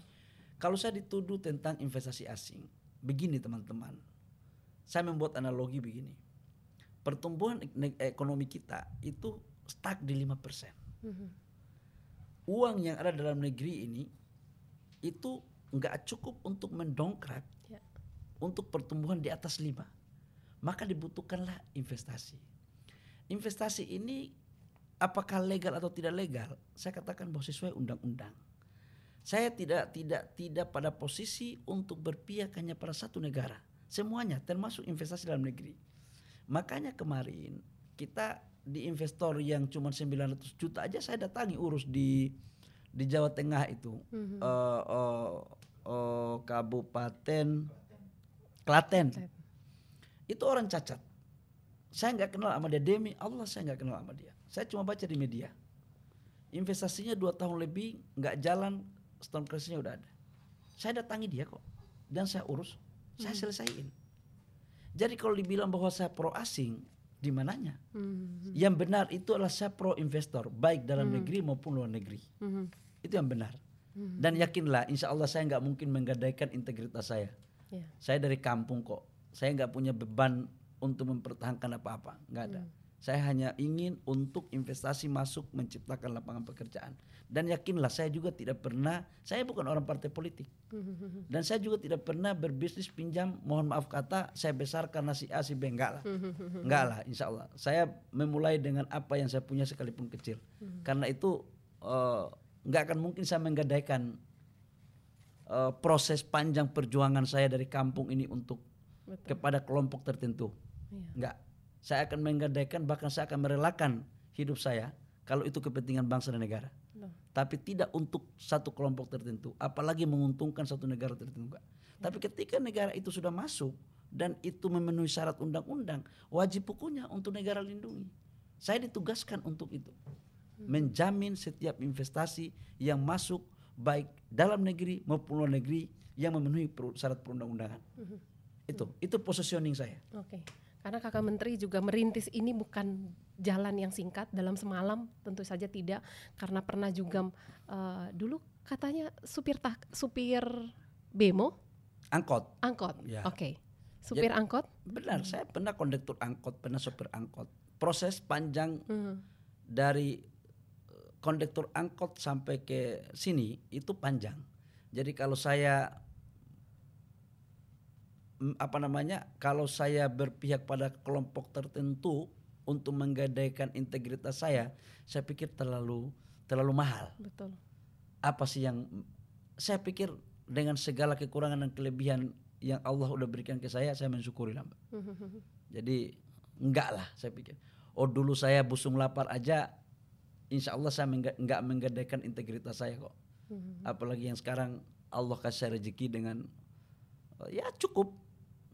Kalau saya dituduh tentang investasi asing begini teman-teman. Saya membuat analogi begini. Pertumbuhan ekonomi kita itu stuck di 5% Mhm. uang yang ada dalam negeri ini itu nggak cukup untuk mendongkrak Ya. untuk pertumbuhan di atas lima. Maka dibutuhkanlah investasi. Investasi ini apakah legal atau tidak legal saya katakan bahwa sesuai undang-undang saya tidak tidak tidak pada posisi untuk berpihak hanya pada satu negara semuanya termasuk investasi dalam negeri makanya kemarin kita di investor yang cuma 900 juta aja saya datangi urus di di Jawa Tengah itu Mhm. eh, eh, eh, Kabupaten Klaten. Klaten. Itu orang cacat. Saya nggak kenal sama dia demi Allah saya nggak kenal sama dia. Saya cuma baca di media. Investasinya dua tahun lebih nggak jalan, setahun krisisnya udah ada. Saya datangi dia kok dan saya urus, saya selesaiin. Jadi kalau dibilang bahwa saya pro asing, di mananya? Mhm. Yang benar itu adalah saya pro investor, baik dalam negeri maupun luar negeri. Mhm. Itu yang benar. Dan yakinlah, insya Allah saya nggak mungkin menggadaikan integritas saya. Ya. Saya dari kampung kok. Saya nggak punya beban untuk mempertahankan apa-apa, nggak ada. Saya hanya ingin untuk investasi masuk menciptakan lapangan pekerjaan. Dan yakinlah saya juga tidak pernah, saya bukan orang partai politik. *laughs* Dan saya juga tidak pernah berbisnis pinjam, mohon maaf kata, saya besar karena si A, si B, enggak lah. *laughs* Enggak lah, insya Allah. Saya memulai dengan apa yang saya punya sekalipun kecil. *laughs* Karena itu eh, nggak akan mungkin saya menggadaikan eh, proses panjang perjuangan saya dari kampung ini untuk Betul. kepada kelompok tertentu. Iya. Enggak. Saya akan menggadaikan bahkan saya akan merelakan hidup saya kalau itu kepentingan bangsa dan negara. Betul. Tapi tidak untuk satu kelompok tertentu, apalagi menguntungkan satu negara tertentu. enggak. Tapi ketika negara itu sudah masuk dan itu memenuhi syarat undang-undang, wajib hukumnya untuk negara lindungi. Saya ditugaskan untuk itu. Menjamin setiap investasi yang masuk baik dalam negeri maupun luar negeri yang memenuhi syarat perundang-undangan. Itu, itu positioning saya. Oke. Karena kakak menteri juga merintis ini bukan jalan yang singkat dalam semalam, tentu saja tidak. Karena pernah juga eh, dulu katanya supir tak supir bemo Angkot. angkot. Ya. Oke. Supir angkot. Benar, saya pernah kondektur angkot, pernah sopir angkot. Proses panjang Mhm. dari eh, kondektur angkot sampai ke sini itu panjang. Jadi kalau saya apa namanya? Kalau saya berpihak pada kelompok tertentu untuk menggadaikan integritas saya, saya pikir terlalu terlalu mahal. Betul. Apa sih yang saya pikir dengan segala kekurangan dan kelebihan yang Allah udah berikan ke saya, saya mensyukuri lah. Mbak. *laughs* Jadi enggak lah saya pikir. Oh dulu saya busung lapar aja, insya Allah saya mengga- enggak menggadaikan integritas saya kok. Apalagi yang sekarang Allah kasih rezeki dengan ya cukup,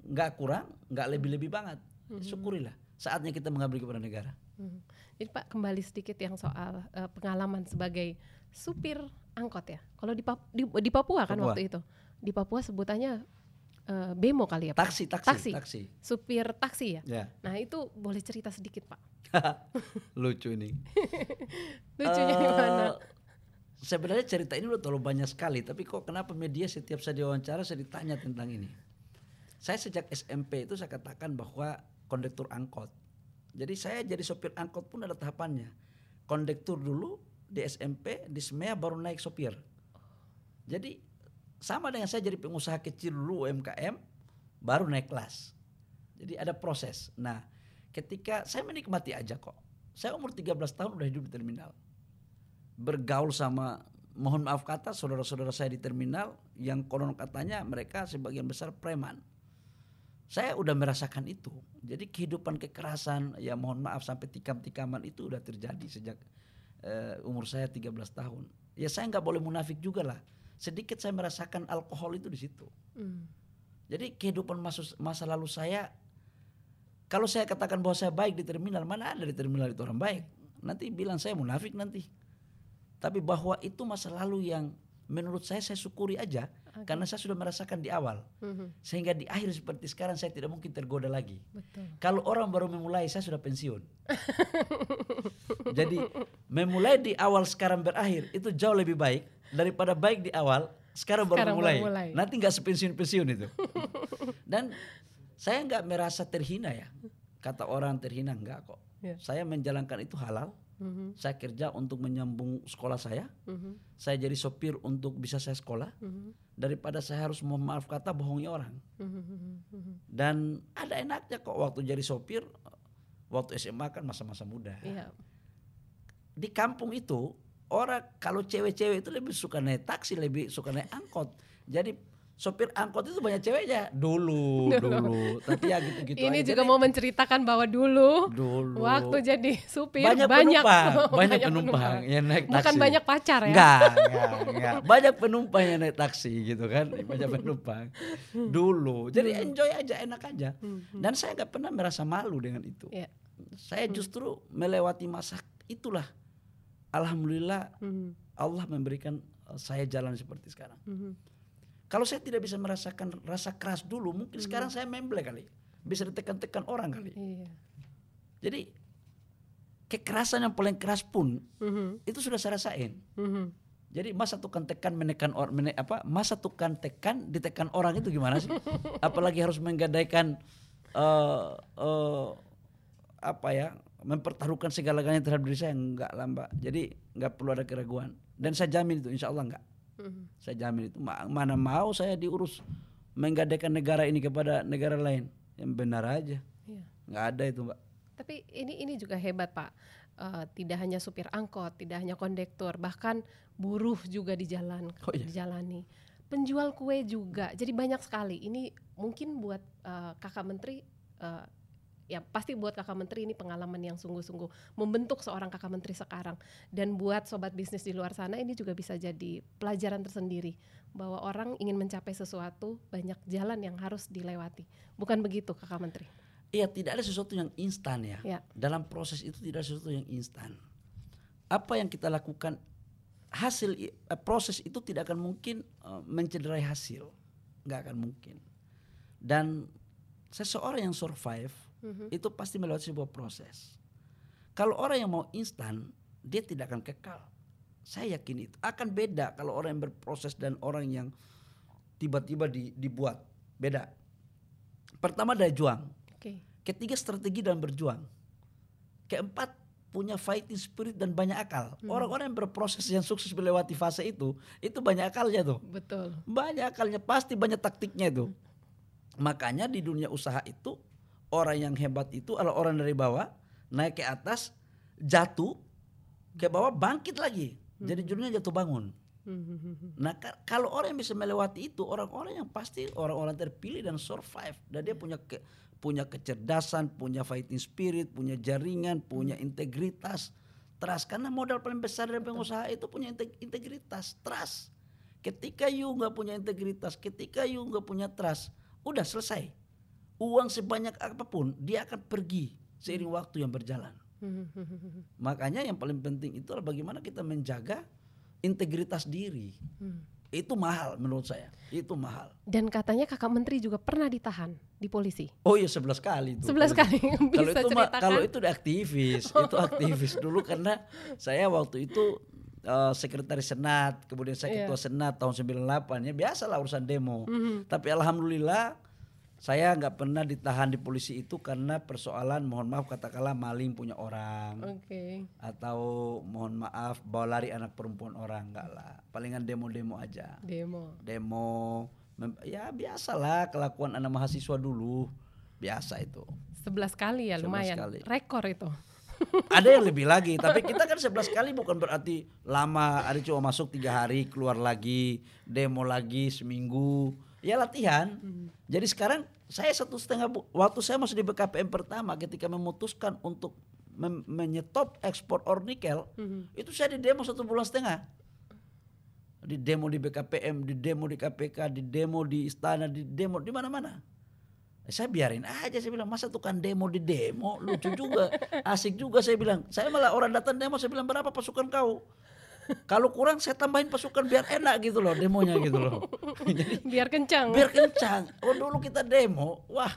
enggak kurang, enggak lebih-lebih banget. Syukurilah. Saatnya kita mengabdi kepada negara. Mhm. Jadi Pak kembali sedikit yang soal eh, pengalaman sebagai supir angkot ya. Kalau di, Pap- di, di Papua kan Papua. waktu itu, di Papua sebutannya eh, bemo kali ya Pak. Taksi, taksi, Taksi. taksi. Supir taksi ya. Ya, Nah itu boleh cerita sedikit Pak. *laughs* lucu ini. *laughs* Lucunya di mana? Eh, Sebenarnya cerita ini udah terlalu banyak sekali, tapi kok kenapa media setiap saya diwawancara saya ditanya tentang ini? Saya sejak SMP itu saya katakan bahwa kondektur angkot. Jadi saya jadi sopir angkot pun ada tahapannya. Kondektur dulu di SMP, di SMEA baru naik sopir. Jadi sama dengan saya jadi pengusaha kecil dulu UMKM, baru naik kelas. Jadi ada proses. Nah, ketika saya menikmati aja kok. Saya umur 13 tahun udah hidup di terminal bergaul sama mohon maaf kata saudara-saudara saya di terminal yang konon katanya mereka sebagian besar preman. Saya udah merasakan itu. Jadi kehidupan kekerasan ya mohon maaf sampai tikam-tikaman itu udah terjadi sejak eh, umur saya 13 tahun. Ya saya nggak boleh munafik juga lah. Sedikit saya merasakan alkohol itu di situ. Hmm. Jadi kehidupan masa, masa lalu saya kalau saya katakan bahwa saya baik di terminal, mana ada di terminal itu orang baik. Nanti bilang saya munafik nanti. Tapi bahwa itu masa lalu yang menurut saya saya syukuri aja karena saya sudah merasakan di awal. Mhm. Sehingga di akhir seperti sekarang saya tidak mungkin tergoda lagi. Betul. Kalau orang baru memulai saya sudah pensiun. Jadi memulai di awal sekarang berakhir itu jauh lebih baik daripada baik di awal sekarang baru Sekarang memulai. baru mulai. Nanti nggak sepensiun-pensiun itu. Dan saya nggak merasa terhina ya. Kata orang terhina enggak kok. Ya. Saya menjalankan itu halal. Mhm. Saya kerja untuk menyambung sekolah saya. Mhm. Saya jadi sopir untuk bisa saya sekolah Mhm. Daripada saya harus mohon maaf kata bohongi orang. Dan ada enaknya kok waktu jadi sopir waktu SMA kan masa-masa muda. Iya. Di kampung itu orang kalau cewek-cewek itu lebih suka naik taksi, lebih suka naik angkot. Jadi sopir angkot itu banyak ceweknya *laughs* dulu dulu tapi ya gitu-gitu Ini aja. juga Jadi, mau menceritakan bahwa dulu, dulu waktu jadi supir banyak, penumpang *laughs* banyak penumpang yang naik taksi Bukan banyak pacar ya. Enggak, *laughs* enggak, enggak. Banyak penumpang yang naik taksi gitu kan, banyak penumpang. Dulu, jadi Hmm. enjoy aja, enak aja. Dan saya nggak pernah merasa malu dengan itu. Iya. Saya justru melewati masa itulah. Alhamdulillah Allah memberikan eh, saya jalan seperti sekarang. Kalau saya tidak bisa merasakan rasa keras dulu, mungkin Hmm. sekarang saya memble kali. Bisa ditekan-tekan orang kali. Iya. Jadi kekerasan yang paling keras pun Mhm, itu sudah saya rasain. mhm. Jadi masa tukang tekan menekan orang mene, apa masa tukang tekan ditekan orang itu gimana sih? *laughs* Apalagi harus menggadaikan eh eh, apa ya mempertaruhkan segala-galanya terhadap diri saya enggak lah mbak. Jadi nggak perlu ada keraguan dan saya jamin itu insya Allah enggak. Mhm. Saya jamin itu Ma- mana mau saya diurus menggadaikan negara ini kepada negara lain yang benar aja. Iya. Nggak ada itu mbak. Tapi ini ini juga hebat Pak. Eh, tidak hanya supir angkot, tidak hanya kondektur, bahkan buruh juga di jalan Oh, iya. dijalani. Penjual kue juga. Jadi banyak sekali. Ini mungkin buat eh, kakak menteri eh, ya pasti buat kakak menteri ini pengalaman yang sungguh-sungguh membentuk seorang kakak menteri sekarang dan buat sobat bisnis di luar sana ini juga bisa jadi pelajaran tersendiri bahwa orang ingin mencapai sesuatu banyak jalan yang harus dilewati bukan begitu kakak menteri Iya tidak ada sesuatu yang instan ya. Ya. Dalam proses itu tidak ada sesuatu yang instan. Apa yang kita lakukan hasil eh, proses itu tidak akan mungkin eh, mencederai hasil, nggak akan mungkin. Dan seseorang yang survive itu pasti melewati sebuah proses. Kalau orang yang mau instan, dia tidak akan kekal. Saya yakin itu akan beda kalau orang yang berproses dan orang yang tiba-tiba di- dibuat beda. Pertama dari juang, oke Ketiga strategi dan berjuang. Keempat punya fighting spirit dan banyak akal. Orang-orang yang berproses yang sukses melewati fase itu, itu banyak akalnya tuh. betul Banyak akalnya, pasti banyak taktiknya itu. Makanya di dunia usaha itu orang yang hebat itu adalah orang dari bawah naik ke atas, jatuh ke bawah bangkit lagi. Jadi judulnya jatuh bangun. Nah ka- kalau orang yang bisa melewati itu orang-orang yang pasti orang-orang terpilih dan survive dan dia punya ke, punya kecerdasan, punya fighting spirit, punya jaringan, punya integritas, trust. Karena modal paling besar dari pengusaha itu punya integ- integritas, trust. Ketika you nggak punya integritas, ketika you nggak punya trust, udah selesai. Uang sebanyak apa pun dia akan pergi seiring waktu yang berjalan. *laughs* Makanya yang paling penting itu adalah bagaimana kita menjaga integritas diri. Itu mahal menurut saya. Itu mahal. Dan katanya kakak menteri juga pernah ditahan di polisi. Oh iya 11 kali itu. 11 kali *laughs* Kalau itu ceritakan. kalau itu aktivis, itu *laughs* aktivis dulu karena saya waktu itu eh, sekretaris senat, kemudian saya Iya. ketua senat tahun 98 ya biasalah urusan demo. Mhm. Tapi alhamdulillah saya nggak pernah ditahan di polisi itu karena persoalan mohon maaf katakanlah maling punya orang Oke. atau mohon maaf bawa lari anak perempuan orang enggak lah palingan demo-demo aja Demo. demo ya biasalah kelakuan anak mahasiswa dulu biasa itu 11 kali ya 11 lumayan. kali. Rekor itu. ada yang lebih lagi tapi kita kan 11 kali bukan berarti lama ada cuma masuk tiga hari keluar lagi demo lagi seminggu ya latihan. Jadi sekarang saya satu setengah bu- waktu saya masih di BKPM pertama ketika memutuskan untuk mem- menyetop ekspor or nikel itu saya di demo satu bulan setengah. Di demo di BKPM di demo di KPK di demo di istana di demo di mana-mana. Saya biarin aja saya bilang masa tukang demo di demo lucu juga. *laughs* Asik juga saya bilang. Saya malah orang datang demo saya bilang berapa pasukan kau kalau kurang saya tambahin pasukan biar enak gitu loh demonya gitu loh jadi *laughs* Biar kencang. biar kencang oh dulu kita demo wah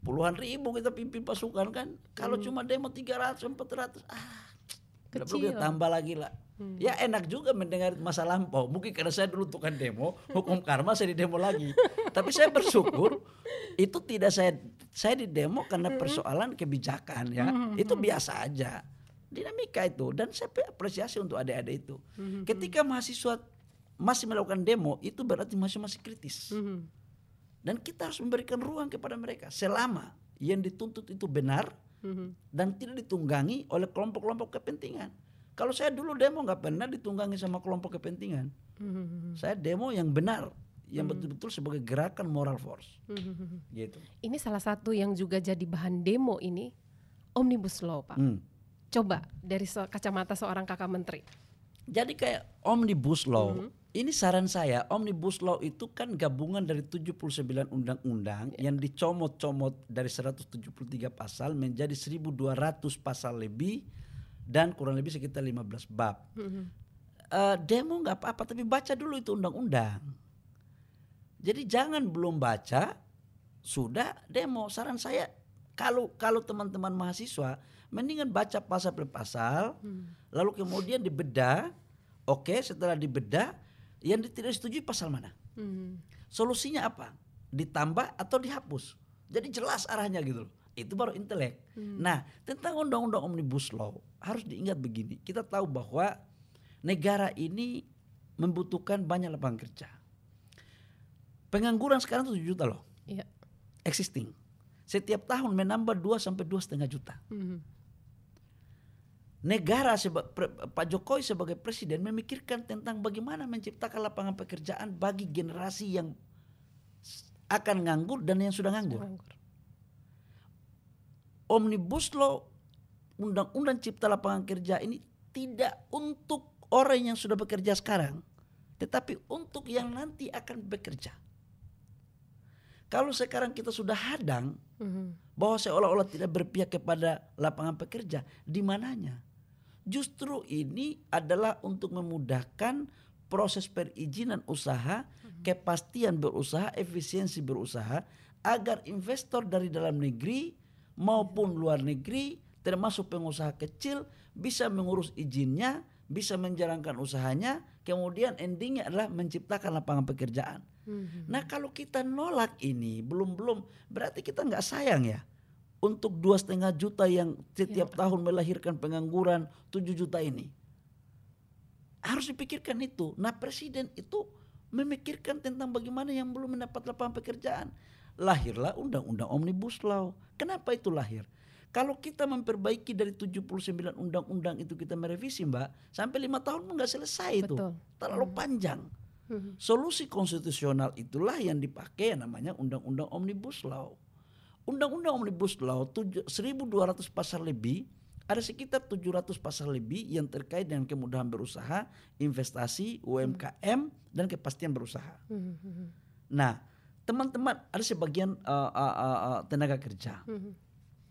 puluhan ribu kita pimpin pasukan kan kalau cuma demo 300 400 ah perlu kita Kecil. tambah lagi lah. Ya enak juga mendengar masa lampau. Mungkin karena saya dulu tukang demo, hukum karma saya di demo lagi. *laughs* Tapi saya bersyukur itu tidak saya saya di demo karena persoalan kebijakan ya. Itu biasa aja. Dinamika itu dan saya apresiasi untuk adik-adik itu. Ketika mahasiswa masih melakukan demo itu berarti masih masih kritis. Mhm. Dan kita harus memberikan ruang kepada mereka selama yang dituntut itu benar Mhm. dan tidak ditunggangi oleh kelompok-kelompok kepentingan. Kalau saya dulu demo nggak pernah ditunggangi sama kelompok kepentingan. Mhm. Saya demo yang benar, yang betul-betul sebagai gerakan moral force. Gitu. Ini salah satu yang juga jadi bahan demo ini omnibus law, Pak. Hmm. Coba dari se- kacamata seorang kakak menteri. Jadi kayak omnibus law. Ini saran saya, omnibus law itu kan gabungan dari 79 undang-undang yang dicomot-comot dari 173 pasal menjadi 1200 pasal lebih dan kurang lebih sekitar 15 bab. Eh, demo nggak apa-apa tapi baca dulu itu undang-undang. Jadi jangan belum baca sudah demo. Saran saya kalau kalau teman-teman mahasiswa mendingan baca pasal per pasal lalu kemudian dibedah. Oke, setelah dibedah yang tidak disetujui pasal mana? Solusinya apa? Ditambah atau dihapus? Jadi jelas arahnya gitu loh. Itu baru intelek. Nah, tentang undang-undang omnibus law harus diingat begini. Kita tahu bahwa negara ini membutuhkan banyak lapangan kerja. Pengangguran sekarang 7 juta loh, Iya. existing. Setiap tahun menambah 2 sampai dua setengah juta. Mhm. Negara seba- pre- Pak Jokowi sebagai presiden memikirkan tentang bagaimana menciptakan lapangan pekerjaan bagi generasi yang akan nganggur dan yang sudah nganggur. Nganggur. Omnibus Law Undang-Undang Cipta Lapangan Kerja ini tidak untuk orang yang sudah bekerja sekarang, tetapi untuk yang nanti akan bekerja. Kalau sekarang kita sudah hadang Mhm. bahwa seolah-olah tidak berpihak kepada lapangan pekerja, di mananya? Justru ini adalah untuk memudahkan proses perizinan usaha, kepastian berusaha, efisiensi berusaha, agar investor dari dalam negeri maupun luar negeri, termasuk pengusaha kecil, bisa mengurus izinnya, bisa menjalankan usahanya, kemudian endingnya adalah menciptakan lapangan pekerjaan. Nah kalau kita nolak ini belum belum berarti kita nggak sayang ya untuk dua setengah juta yang setiap tahun melahirkan pengangguran 7 juta ini harus dipikirkan itu. Nah presiden itu memikirkan tentang bagaimana yang belum mendapat lapangan pekerjaan. Lahirlah undang-undang omnibus law. Kenapa itu lahir? Kalau kita memperbaiki dari 79 undang-undang itu kita merevisi mbak, sampai lima tahun pun nggak selesai itu, Betul. terlalu panjang. Solusi konstitusional itulah yang dipakai namanya undang-undang omnibus law. Undang-undang omnibus law tujuh- 1200 pasal lebih ada sekitar 700 pasal lebih yang terkait dengan kemudahan berusaha, investasi, UMKM dan kepastian berusaha. Nah, teman-teman ada sebagian uh, uh, uh, tenaga kerja.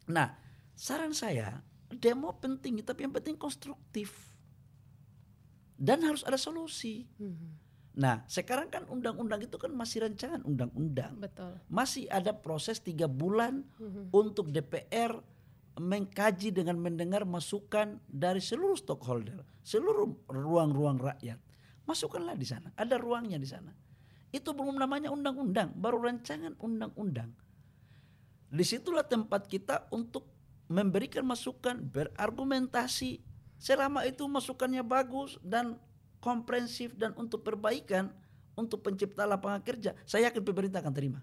Nah, saran saya demo penting tapi yang penting konstruktif dan harus ada solusi. Nah, sekarang kan undang-undang itu kan masih rancangan undang-undang. Betul. Masih ada proses tiga bulan untuk DPR mengkaji dengan mendengar masukan dari seluruh stakeholder, seluruh ruang-ruang rakyat. Masukkanlah di sana, ada ruangnya di sana. Itu belum namanya undang-undang, baru rancangan undang-undang. Di situlah tempat kita untuk memberikan masukan, berargumentasi. Selama itu masukannya bagus dan komprehensif dan untuk perbaikan, untuk pencipta lapangan kerja, saya yakin pemerintah akan terima.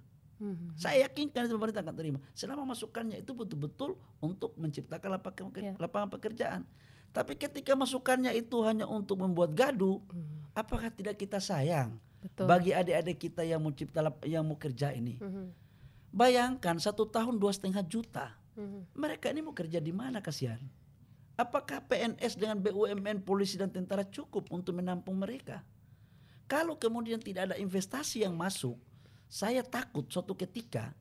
Saya yakinkan itu pemerintah akan terima. Selama masukannya itu betul-betul untuk menciptakan lapangan, Ya. lapangan pekerjaan. Tapi ketika masukannya itu hanya untuk membuat gaduh, apakah tidak kita sayang Betul. bagi adik-adik kita yang mau cipta lap- yang mau kerja ini? Bayangkan satu tahun dua setengah juta. Mereka ini mau kerja di mana kasihan? Apakah PNS dengan BUMN, polisi dan tentara cukup untuk menampung mereka? Kalau kemudian tidak ada investasi yang masuk, saya takut suatu ketika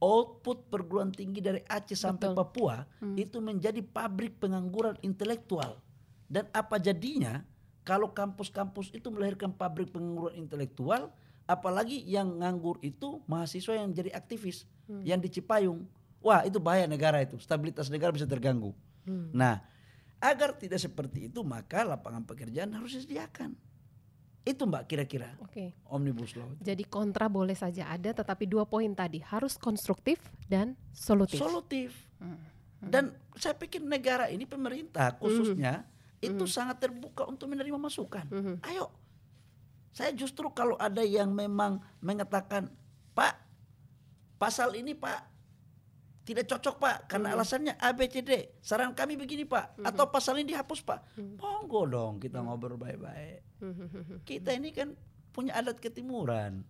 output perguruan tinggi dari Aceh sampai Betul. Papua itu menjadi pabrik pengangguran intelektual. Dan apa jadinya kalau kampus-kampus itu melahirkan pabrik pengangguran intelektual, apalagi yang nganggur itu mahasiswa yang jadi aktivis, yang di Cipayung. Wah, itu bahaya negara itu, stabilitas negara bisa terganggu. Nah, agar tidak seperti itu maka lapangan pekerjaan harus disediakan. Itu Mbak kira-kira Oke. omnibus law. itu. Jadi kontra boleh saja ada, tetapi dua poin tadi harus konstruktif dan solutif. Solutif. Dan saya pikir negara ini pemerintah khususnya itu sangat terbuka untuk menerima masukan. Ayo. Saya justru kalau ada yang memang mengatakan, "Pak, pasal ini Pak tidak cocok Pak karena alasannya A B C D. Saran kami begini Pak atau pasal ini dihapus Pak." Monggo dong kita ngobrol baik-baik. Kita ini kan punya adat ketimuran.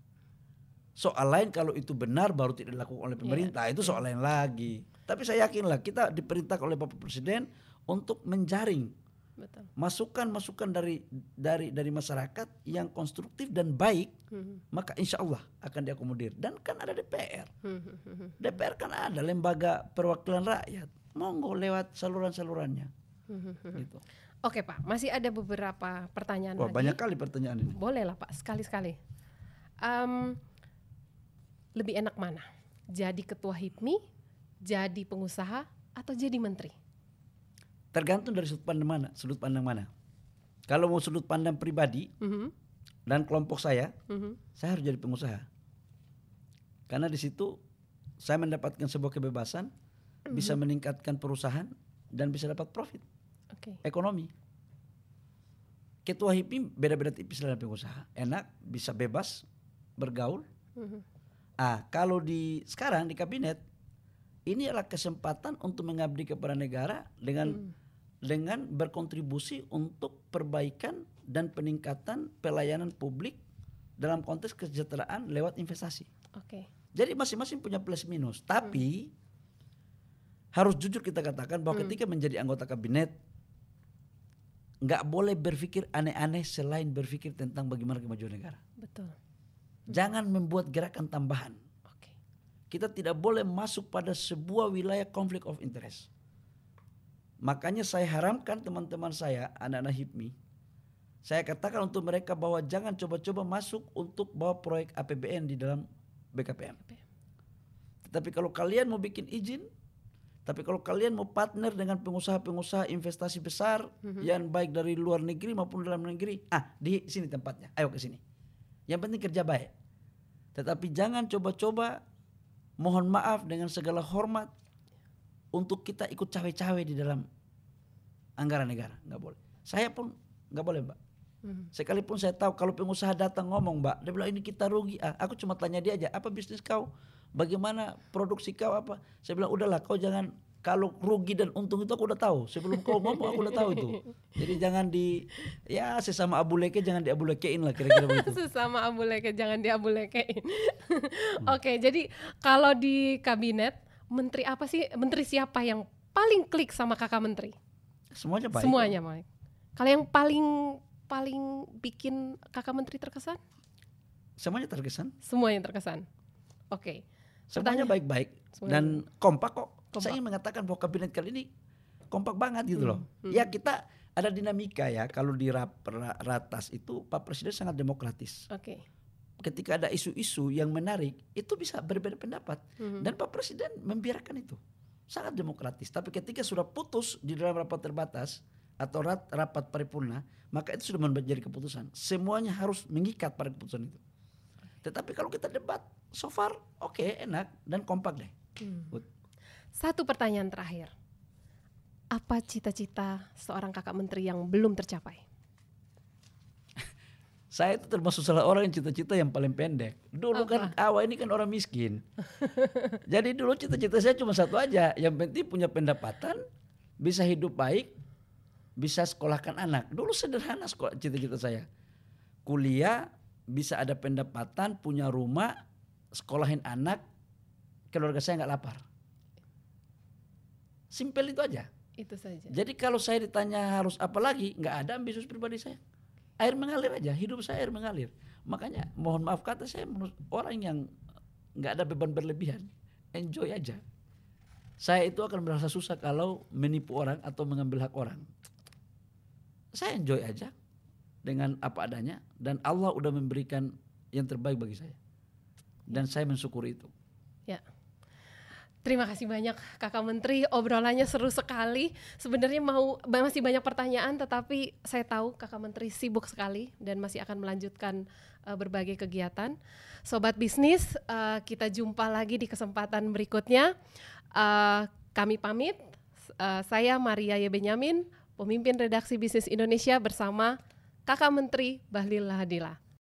Soal lain kalau itu benar baru tidak dilakukan oleh pemerintah itu soal lain lagi. Tapi saya yakinlah kita diperintahkan oleh Bapak Presiden untuk menjaring Betul. masukan-masukan dari dari dari masyarakat yang konstruktif dan baik, maka insya Allah akan diakomodir. Dan kan ada DPR, DPR kan ada lembaga perwakilan rakyat, monggo lewat saluran-salurannya. gitu. Oke Pak, masih ada beberapa pertanyaan Wah lagi. banyak kali pertanyaan ini. Boleh lah Pak, sekali-sekali. Em, lebih enak mana? Jadi ketua HIPMI, jadi pengusaha, atau jadi menteri? Tergantung dari sudut pandang mana, sudut pandang mana. Kalau mau sudut pandang pribadi Mhm, dan kelompok saya, mhm. saya harus jadi pengusaha. Karena di situ saya mendapatkan sebuah kebebasan, bisa meningkatkan perusahaan dan bisa dapat profit Oke. ekonomi. Ketua HIPMI beda-beda tipis dalam pengusaha. Enak, bisa bebas bergaul. Mhm. Ah, kalau di sekarang di kabinet ini adalah kesempatan untuk mengabdi kepada negara dengan dengan berkontribusi untuk perbaikan dan peningkatan pelayanan publik dalam konteks kesejahteraan lewat investasi. Oke. Jadi masing-masing punya plus minus, tapi harus jujur kita katakan bahwa ketika menjadi anggota kabinet nggak boleh berpikir aneh-aneh selain berpikir tentang bagaimana kemajuan negara. Betul. Jangan membuat gerakan tambahan. Kita tidak boleh masuk pada sebuah wilayah konflik of interest. Makanya saya haramkan teman-teman saya, anak-anak HIPMI, saya katakan untuk mereka bahwa jangan coba-coba masuk untuk bawa proyek APBN di dalam BKPM. Tetapi kalau kalian mau bikin izin, tapi kalau kalian mau partner dengan pengusaha-pengusaha investasi besar yang baik dari luar negeri maupun dalam negeri, ah di sini tempatnya, ayo ke sini. Yang penting kerja baik. Tetapi jangan coba-coba mohon maaf dengan segala hormat untuk kita ikut cawe-cawe di dalam anggaran negara, nggak boleh. Saya pun nggak boleh, Mbak. Sekalipun saya tahu kalau pengusaha datang ngomong, Mbak, dia bilang ini kita rugi. Ah, aku cuma tanya dia aja, apa bisnis kau? Bagaimana produksi kau apa? Saya bilang udahlah, kau jangan kalau rugi dan untung itu aku udah tahu. Sebelum kau ngomong aku udah tahu itu. Jadi jangan di ya sesama abu leke jangan di abu lekein lah kira-kira begitu. *laughs* Sesama abu leke, jangan di abu lekein. *laughs* Oke, jadi kalau di kabinet, menteri apa sih, menteri siapa yang paling klik sama kakak menteri? Semuanya baik. Semuanya, Mike. Kalau yang paling paling bikin kakak menteri terkesan? Semuanya terkesan. Semuanya terkesan. Oke. Semuanya Pertanyaan- baik-baik Semuanya dan kompak kok. Kompak. Saya ingin mengatakan bahwa kabinet kali ini kompak banget gitu loh. Ya kita ada dinamika ya kalau di rap, ra- ratas itu Pak Presiden sangat demokratis. Oke. Ketika ada isu-isu yang menarik itu bisa berbeda pendapat dan Pak Presiden membiarkan itu. Sangat demokratis. Tapi ketika sudah putus di dalam rapat terbatas atau rat- rapat paripurna, maka itu sudah menjadi keputusan. Semuanya harus mengikat pada keputusan itu. Tetapi kalau kita debat, so far oke enak dan kompak deh. Good. Satu pertanyaan terakhir. Apa cita-cita seorang kakak menteri yang belum tercapai? *laughs* Saya itu termasuk salah orang yang cita-cita yang paling pendek. Dulu kan awal ini kan orang miskin. *laughs* Jadi dulu cita-cita saya cuma satu aja. Yang penting punya pendapatan, bisa hidup baik, bisa sekolahkan anak. Dulu sederhana sekolah cita-cita saya. Kuliah, bisa ada pendapatan, punya rumah, sekolahin anak, keluarga saya nggak lapar. Simpel itu aja. Itu saja. Jadi kalau saya ditanya harus apa lagi, nggak ada ambisius pribadi saya. Air mengalir aja, hidup saya air mengalir. Makanya mohon maaf kata saya menurut orang yang nggak ada beban berlebihan, enjoy aja. Saya itu akan merasa susah kalau menipu orang atau mengambil hak orang. Saya enjoy aja dengan apa adanya dan Allah udah memberikan yang terbaik bagi saya. Dan saya mensyukuri itu. Ya. Terima kasih banyak Kakak Menteri, obrolannya seru sekali. Sebenarnya mau masih banyak pertanyaan tetapi saya tahu Kakak Menteri sibuk sekali dan masih akan melanjutkan eh, berbagai kegiatan. Sobat bisnis, eh, kita jumpa lagi di kesempatan berikutnya. Eh, kami pamit. Eh, saya Maria Y. Benyamin, pemimpin redaksi Bisnis Indonesia bersama Kakak Menteri Bahlil Lahadila.